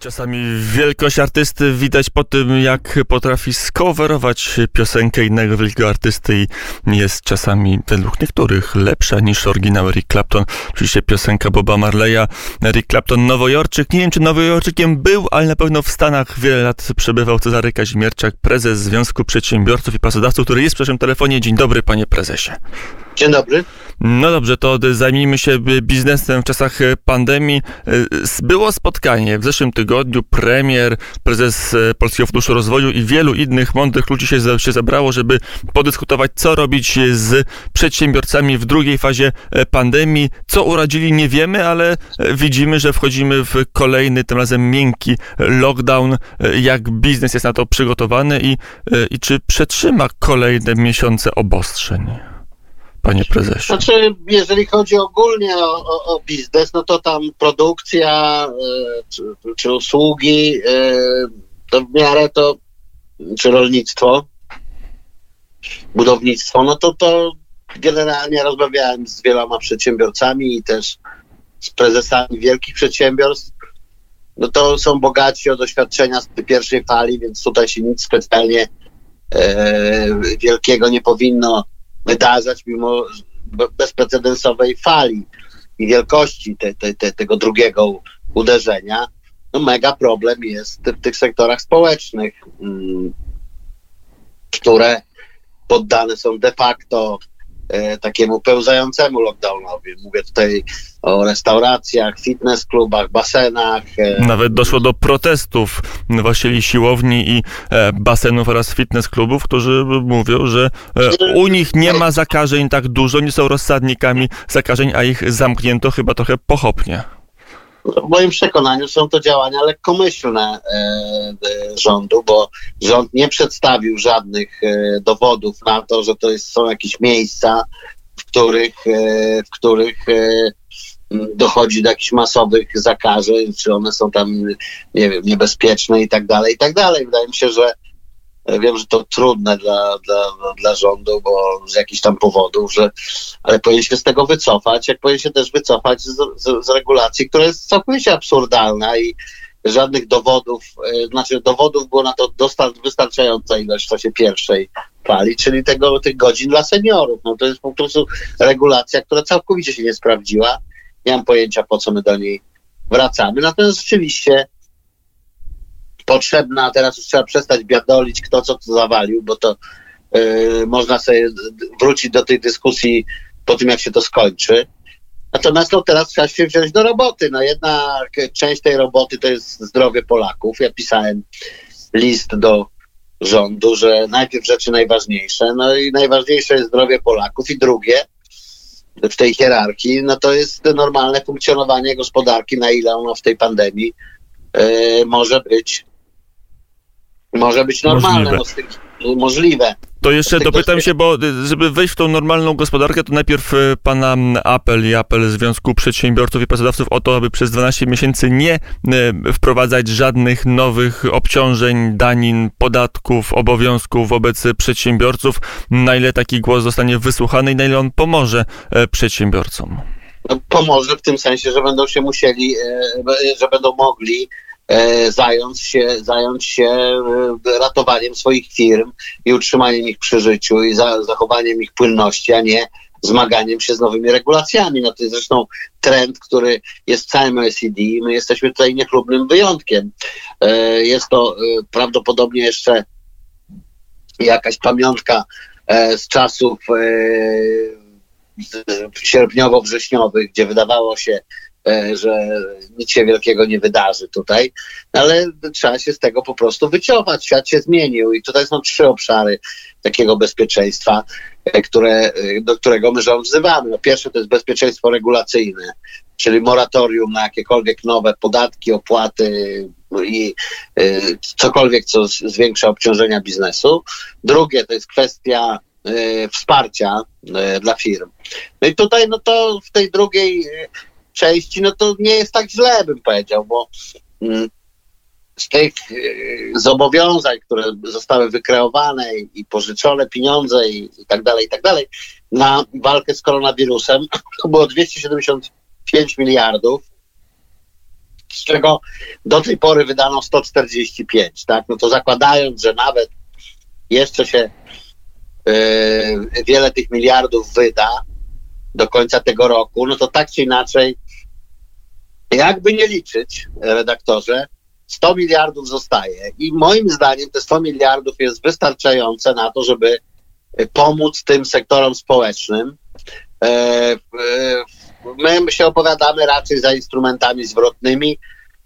Czasami wielkość artysty widać po tym, jak potrafi skowerować piosenkę innego wielkiego artysty i jest czasami według niektórych lepsza niż oryginał Eric Clapton. Oczywiście piosenka Boba Marleya, Eric Clapton Nowojorczyk. Nie wiem, czy Nowojorczykiem był, ale na pewno w Stanach wiele lat przebywał Cezary Kazimierczak, prezes Związku Przedsiębiorców i Pracodawców, który jest przy naszym telefonie. Dzień dobry, panie prezesie. Dzień dobry. No dobrze, to zajmijmy się biznesem w czasach pandemii. Było spotkanie w zeszłym tygodniu, premier, prezes Polskiego Funduszu Rozwoju i wielu innych mądrych ludzi się, się zebrało, żeby podyskutować, co robić z przedsiębiorcami w drugiej fazie pandemii. Co uradzili, nie wiemy, ale widzimy, że wchodzimy w kolejny, tym razem miękki lockdown. Jak biznes jest na to przygotowany i, i czy przetrzyma kolejne miesiące obostrzeń? Panie prezesie? Znaczy, jeżeli chodzi ogólnie o, o, o biznes, no to tam produkcja y, czy, czy, usługi, y, to w miarę to, czy rolnictwo, budownictwo, no to to generalnie rozmawiałem z wieloma przedsiębiorcami i też z prezesami wielkich przedsiębiorstw. No to są bogaci o doświadczenia z tej pierwszej fali, więc tutaj się nic specjalnie e, wielkiego nie powinno wydarzać mimo bezprecedensowej fali i wielkości te, te, te, tego drugiego uderzenia. No mega problem jest w tych sektorach społecznych, mm, które poddane są de facto takiemu pełzającemu lockdownowi. Mówię tutaj o restauracjach, fitness klubach, basenach. E, Nawet doszło do protestów właścicieli siłowni i e, basenów oraz fitness klubów, którzy mówią, że e, u nich nie ma zakażeń tak dużo, nie są rozsadnikami zakażeń, a ich zamknięto chyba trochę pochopnie. W moim przekonaniu są to działania lekkomyślne rządu, bo rząd nie przedstawił żadnych dowodów na to, że to jest, są jakieś miejsca, w których, w których dochodzi do jakichś masowych zakażeń, czy one są tam, nie wiem, niebezpieczne i tak dalej, i tak dalej. Wydaje mi się, że e, wiem, że to trudne dla, dla, dla rządu, bo z jakichś tam powodów, że, ale powinien się z tego wycofać, jak powinien się też wycofać z, z, z regulacji, która jest całkowicie absurdalna i żadnych dowodów, e, znaczy dowodów było na to wystarczająca ilość w czasie pierwszej fali, czyli tego, tych godzin dla seniorów. No to jest po prostu regulacja, która całkowicie się nie sprawdziła nie mam pojęcia, po co my do niej wracamy. Natomiast rzeczywiście potrzebna, teraz już trzeba przestać biadolić, kto co to zawalił, bo to yy, można sobie wrócić do tej dyskusji po tym, jak się to skończy. Natomiast no, teraz trzeba się wziąć do roboty. No, jedna część tej roboty to jest zdrowie Polaków. Ja pisałem list do rządu, że najpierw rzeczy najważniejsze, no i najważniejsze jest zdrowie Polaków i drugie, w tej hierarchii, no to jest normalne funkcjonowanie gospodarki, na ile ono w tej pandemii yy, może być może być normalne, możliwe. No, możliwe. To jeszcze dopytam się, bo y, żeby wejść w tą normalną gospodarkę, to najpierw y, pana apel i apel Związku Przedsiębiorców i Pracodawców o to, aby przez 12 miesięcy nie y, wprowadzać żadnych nowych obciążeń, danin, podatków, obowiązków wobec przedsiębiorców. Na ile taki głos zostanie wysłuchany i na ile on pomoże przedsiębiorcom? No, pomoże w tym sensie, że będą się musieli, że będą mogli E, zająć się, zająć się e, ratowaniem swoich firm i utrzymaniem ich przy życiu i za, zachowaniem ich płynności, a nie zmaganiem się z nowymi regulacjami. No to jest zresztą trend, który jest w całym OECD i my jesteśmy tutaj niechlubnym wyjątkiem. E, jest to prawdopodobnie jeszcze jakaś pamiątka z czasów sierpniowo-wrześniowych, gdzie wydawało się, E, że nic się wielkiego nie wydarzy tutaj, ale trzeba się z tego po prostu wycofać. Świat się zmienił i tutaj są trzy obszary takiego bezpieczeństwa, e, które, e, do którego my rząd wzywamy. No pierwsze to jest bezpieczeństwo regulacyjne, czyli moratorium na jakiekolwiek nowe podatki, opłaty i cokolwiek, co zwiększa obciążenia biznesu. Drugie to jest kwestia wsparcia dla firm. No i tutaj, no to w tej drugiej części, no to nie jest tak źle, bym powiedział, bo mm, z tych y, zobowiązań, które zostały wykreowane i pożyczone pieniądze i, i tak dalej, i tak dalej, na walkę z koronawirusem, to było 275 miliardów. z czego do tej pory wydano 145, tak? No to zakładając, że nawet jeszcze się yy, wiele tych miliardów wyda do końca tego roku, no to tak czy inaczej, jakby nie liczyć, redaktorze, 100 miliardów zostaje. I moim zdaniem te 100 miliardów jest wystarczające na to, żeby pomóc tym sektorom społecznym. E, e, my się opowiadamy raczej za instrumentami zwrotnymi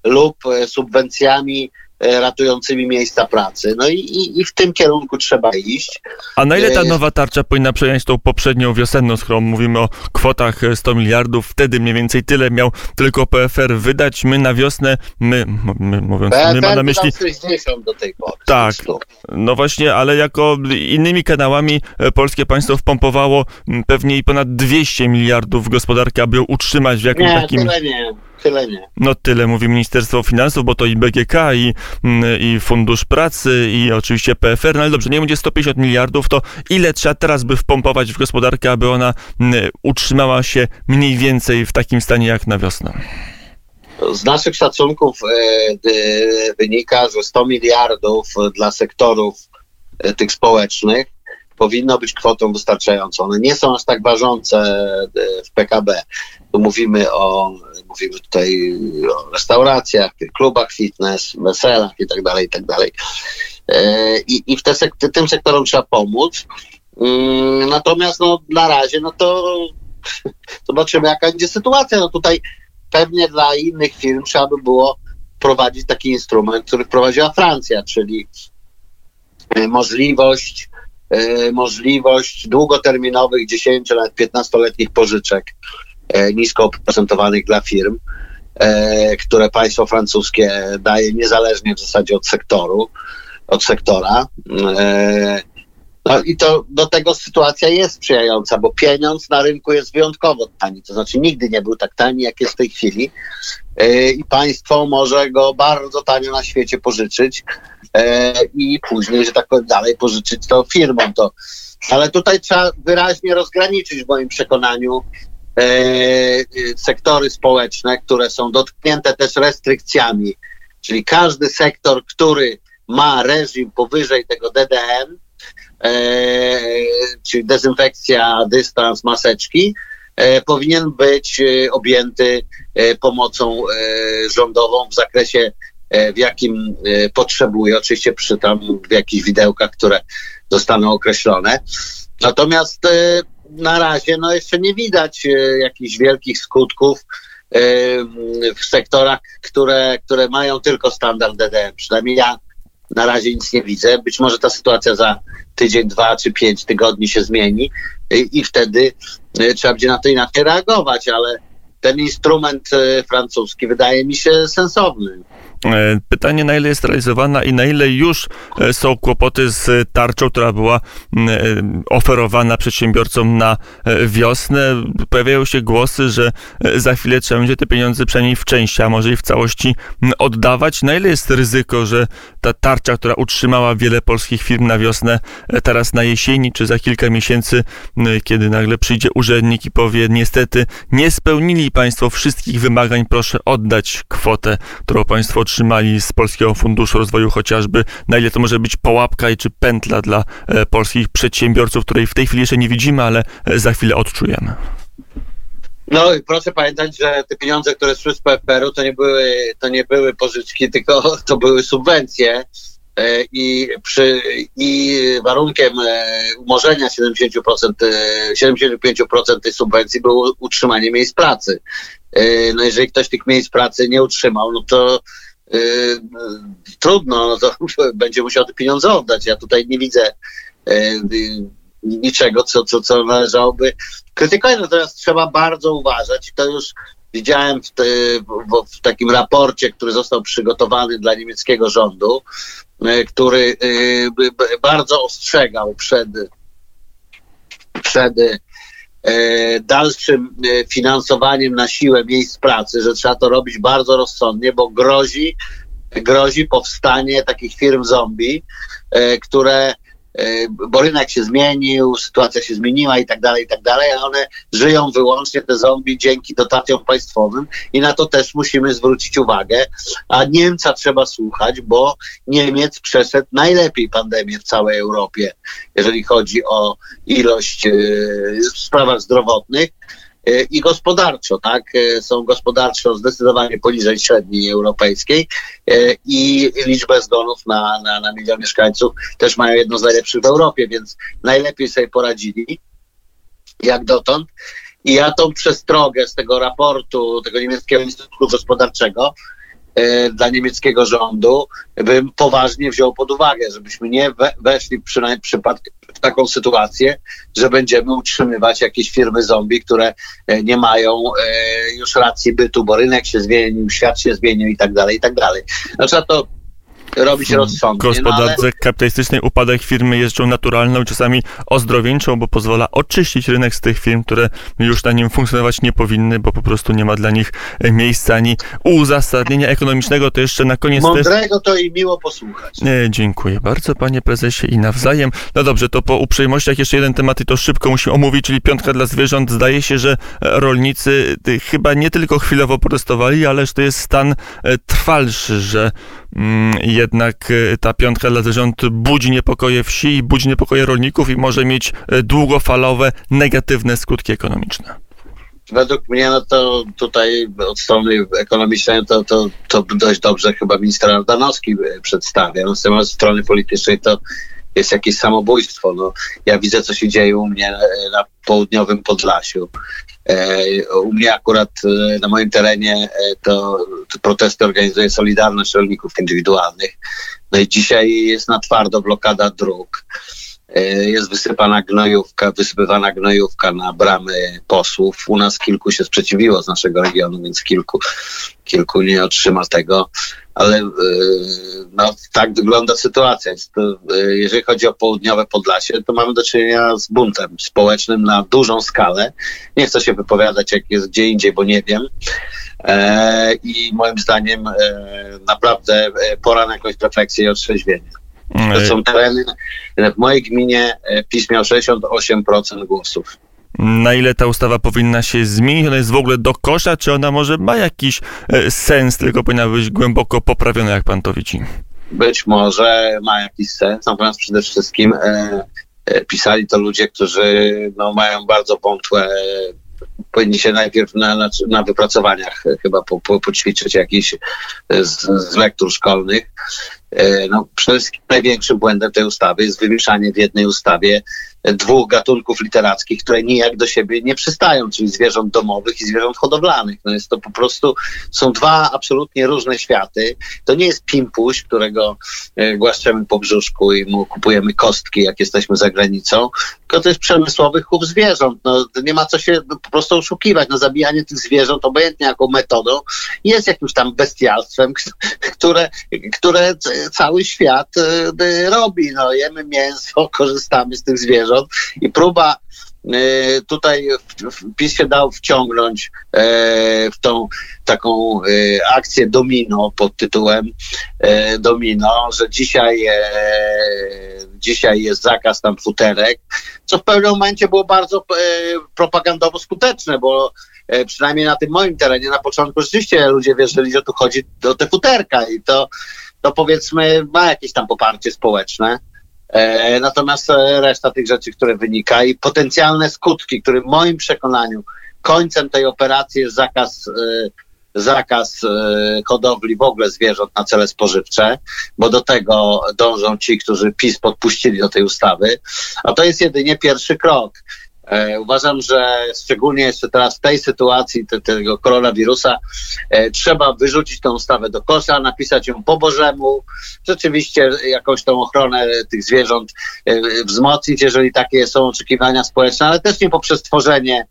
lub e, subwencjami ratującymi miejsca pracy. No i, i, i, w tym kierunku trzeba iść. A na ile ta nowa tarcza powinna przejąć tą poprzednią wiosenną, skoro mówimy o kwotach 100 miliardów, wtedy mniej więcej tyle miał tylko PFR wydać, my na wiosnę, my, my mówiąc, PFR my ma na myśli... 60 do tej pory. Tak, no właśnie, ale jako innymi kanałami polskie państwo wpompowało pewnie i ponad 200 miliardów w gospodarkę, aby ją utrzymać w jakimś nie, takim... Nie. Tyle nie. No tyle mówi Ministerstwo Finansów, bo to i BGK, i, i Fundusz Pracy, i oczywiście PFR. No ale dobrze, nie będzie 150 miliardów, to ile trzeba teraz by wpompować w gospodarkę, aby ona utrzymała się mniej więcej w takim stanie jak na wiosnę? Z naszych szacunków e, wynika, że 100 miliardów dla sektorów e, tych społecznych powinno być kwotą wystarczającą. One nie są aż tak ważące e, w PKB. Tu mówimy o, mówimy tutaj o restauracjach, tych klubach fitness, weselach i tak dalej, i tak dalej. E, I, i w te sek tym sektorom trzeba pomóc. Mm, natomiast no, na razie, no to zobaczymy, jaka będzie sytuacja. No tutaj pewnie dla innych firm trzeba by było prowadzić taki instrument, który wprowadziła Francja, czyli e, możliwość E, możliwość długoterminowych 10 lat, 15-letnich pożyczek nisko oprocentowanych dla firm, e, które państwo francuskie daje niezależnie w zasadzie od sektoru, od sektora. No i to do tego sytuacja jest sprzyjająca, bo pieniądz na rynku jest wyjątkowo tani, to znaczy nigdy nie był tak tani, jak jest w tej chwili i państwo może go bardzo tanio na świecie pożyczyć e, i później, że tak powiem, dalej pożyczyć to firmom. To. Ale tutaj trzeba wyraźnie rozgraniczyć w moim przekonaniu e, sektory społeczne, które są dotknięte też restrykcjami, czyli każdy sektor, który ma reżim powyżej tego DDM, e, czyli dezynfekcja, dystans, maseczki, e, powinien być e, objęty e, pomocą rządową w zakresie E, w jakim e, potrzebuje, oczywiście przy tam w jakichś widełkach, które zostaną określone. Natomiast e, na razie no jeszcze nie widać jakichś wielkich skutków w sektorach, które, które mają tylko standard DDM. Przynajmniej ja na razie nic nie widzę. Być może ta sytuacja za tydzień, dwa czy pięć tygodni się zmieni i, i wtedy trzeba będzie na to inaczej reagować, ale ten instrument francuski wydaje mi się sensowny. E, pytanie, na ile jest realizowana i na ile już e, są kłopoty z tarczą, która była e, oferowana przedsiębiorcom na wiosnę. Pojawiają się głosy, że za chwilę trzeba będzie te pieniądze przynajmniej w części, a może i w całości oddawać. Na ile jest ryzyko, że ta tarcza, która utrzymała wiele polskich firm na wiosnę, teraz na jesieni, czy za kilka miesięcy, kiedy nagle przyjdzie urzędnik i powie, niestety nie spełnili Państwo wszystkich wymagań, proszę oddać kwotę, którą Państwo otrzymali z Polskiego Funduszu Rozwoju chociażby, na ile to może być połapka i czy pętla dla e, polskich przedsiębiorców, której w tej chwili jeszcze nie widzimy, ale e, za chwilę odczujemy. No i proszę pamiętać, że te pieniądze, które szły z PFR-u, to nie były, to nie były pożyczki, tylko to były subwencje. E, I, przy, I warunkiem umorzenia 70%, 75% tej subwencji było utrzymanie miejsc pracy. No jeżeli ktoś tych miejsc pracy nie utrzymał, no to trudno, no to będzie musiał te pieniądze oddać. Ja tutaj nie widzę yy, niczego, co, co, co należałoby krytykować. Natomiast trzeba bardzo uważać i to już widziałem w, te, w, w, takim raporcie, który został przygotowany dla niemieckiego rządu, yy, który bardzo ostrzegał przed, przed E, dalszym e, finansowaniem na siłę miejsc pracy, że trzeba to robić bardzo rozsądnie, bo grozi, grozi powstanie takich firm zombie, e, które bo rynek się zmienił, sytuacja się zmieniła i tak dalej, i tak dalej, a one żyją wyłącznie, te zombie, dzięki dotacjom państwowym i na to też musimy zwrócić uwagę, a Niemca trzeba słuchać, bo Niemiec przeszedł najlepiej pandemię w całej Europie, jeżeli chodzi o ilość w sprawach zdrowotnych, E, i gospodarczo, tak? E, są gospodarczo zdecydowanie poniżej średniej europejskiej e, i liczbę zgonów na, na, na milion mieszkańców też mają jedną z najlepszych w Europie, więc najlepiej sobie poradzili jak dotąd. I ja tą przestrogę z tego raportu, tego niemieckiego Instytutu Gospodarczego, E, dla niemieckiego rządu bym poważnie wziął pod uwagę, żebyśmy nie weszli przynajmniej przypadku w taką sytuację, że będziemy utrzymywać jakieś firmy zombie, które e, nie mają e, już racji bytu, bo rynek się zmienił, świat się zmienił i tak dalej, i tak dalej. Trzeba to robić rozsądnie. W gospodarce no, ale... kapitalistycznej upadek firmy jest rzeczą naturalną, czasami ozdrowieńczą, bo pozwala oczyścić rynek z tych firm, które już na nim funkcjonować nie powinny, bo po prostu nie ma dla nich e, miejsca ani uzasadnienia ekonomicznego. To jeszcze na koniec... Mądrego też... to i miło posłuchać. Nie, dziękuję bardzo, panie prezesie i nawzajem. No dobrze, to po uprzejmościach jeszcze jeden temat i to szybko musimy omówić, czyli piątka dla zwierząt. Zdaje się, że rolnicy chyba nie tylko chwilowo protestowali, ale że to jest stan e, trwalszy, że jednak e, ta piątka dla zwierząt budzi niepokoje wsi i budzi niepokoje rolników i może mieć e, długofalowe, negatywne skutki ekonomiczne. Według mnie, no to tutaj od strony ekonomicznej to, to, to dość dobrze chyba minister Ardanowski e, przedstawia. No, z strony politycznej to jest jakieś samobójstwo. No, ja widzę, co się dzieje u mnie na południowym Podlasiu. U mnie akurat na moim terenie to, to protesty organizuje Solidarność Rolników Indywidualnych. No i dzisiaj jest na twardo blokada dróg. Jest wysypana gnojówka, wysypywana gnojówka na bramy posłów. U nas kilku się sprzeciwiło z naszego regionu, więc kilku, kilku nie otrzyma tego. Ale no, tak wygląda sytuacja. Jeżeli chodzi o południowe Podlasie, to mamy do czynienia z buntem społecznym na dużą skalę. Nie chcę się wypowiadać, jak jest gdzie indziej, bo nie wiem. E, I moim zdaniem e, naprawdę e, pora na jakąś refleksję i otrzeźwienie. To są tereny, w mojej gminie PiS miał 68% głosów. Na ile ta ustawa powinna się zmienić? Ona jest w ogóle do kosza, czy ona może ma jakiś sens, tylko powinna być głęboko poprawiona, jak pan to widzi? Być może ma jakiś sens, natomiast przede wszystkim e, e, pisali to ludzie, którzy no, mają bardzo wątłe powinni się najpierw na, na, na wypracowaniach chyba po, po, poćwiczyć jakiś z, z lektur szkolnych. E, no, przede wszystkim największym błędem tej ustawy jest wymieszanie w jednej ustawie dwóch gatunków literackich, które nijak do siebie nie przystają, czyli zwierząt domowych i zwierząt hodowlanych. No jest to po prostu, są dwa absolutnie różne światy. To nie jest pimpuś, którego e, głaszczemy po brzuszku i mu kupujemy kostki, jak jesteśmy za granicą, tylko to jest przemysłowy chów zwierząt. No, nie ma co się po prostu oszukiwać. No, zabijanie tych zwierząt, obojętnie jaką metodą, jest jakimś tam bestialstwem, które, które cały świat e, robi. No, jemy mięso, korzystamy z tych zwierząt i próba e, tutaj PiS się dał wciągnąć e, w tą taką e, akcję domino pod tytułem domino, że dzisiaj, dzisiaj jest zakaz tam futerek, co w pewnym momencie było bardzo propagandowo skuteczne, bo przynajmniej na tym moim terenie na początku rzeczywiście ludzie wierzyli, że tu chodzi o te futerka i to, to powiedzmy ma jakieś tam poparcie społeczne. E, natomiast e, reszta tych rzeczy, które wynika i potencjalne skutki, które w moim przekonaniu końcem tej operacji jest zakaz e, zakaz hodowli w ogóle zwierząt na cele spożywcze, bo do tego dążą ci, którzy PiS podpuścili do tej ustawy, a to jest jedynie pierwszy krok. E, uważam, że szczególnie jeszcze teraz w tej sytuacji te, tego koronawirusa e, trzeba wyrzucić tę ustawę do kosza, napisać ją po Bożemu, rzeczywiście jakąś tą ochronę tych zwierząt e, wzmocnić, jeżeli takie są oczekiwania społeczne, ale też nie poprzez tworzenie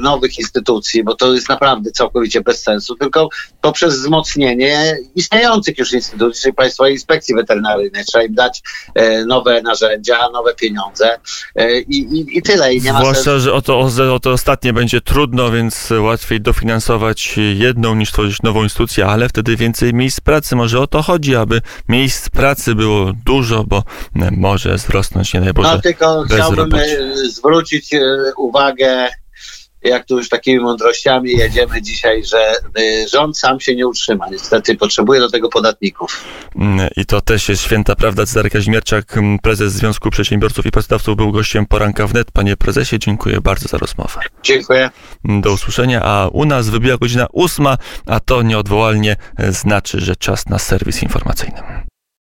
nowych instytucji, bo to jest naprawdę całkowicie bez sensu, tylko poprzez wzmocnienie istniejących już instytucji, czyli Państwowej Inspekcji Weterynaryjnej. Trzeba im dać e, nowe narzędzia, nowe pieniądze e, i, i, i tyle. I nie ma sensu. Zwłaszcza, że o to, o, to ostatnie będzie trudno, więc łatwiej dofinansować jedną niż tworzyć nową instytucję, ale wtedy więcej miejsc pracy. Może o to chodzi, aby miejsc pracy było dużo, bo e, może wzrosnąć, nie daj Boże, No tylko chciałbym e, zwrócić e, uwagę, jak tu już takimi mądrościami jedziemy dzisiaj, że e, rząd sam się nie utrzyma. Niestety potrzebuje do tego podatników. Mm, I to też jest święta prawda. Cezary Kazimierczak, mm, prezes Związku Przedsiębiorców i Pracodawców, był gościem poranka wnet. Panie prezesie, dziękuję bardzo za rozmowę. Dziękuję. Do usłyszenia, a u nas wybiła godzina ósma, a to nieodwołalnie e, znaczy, że czas na serwis informacyjny.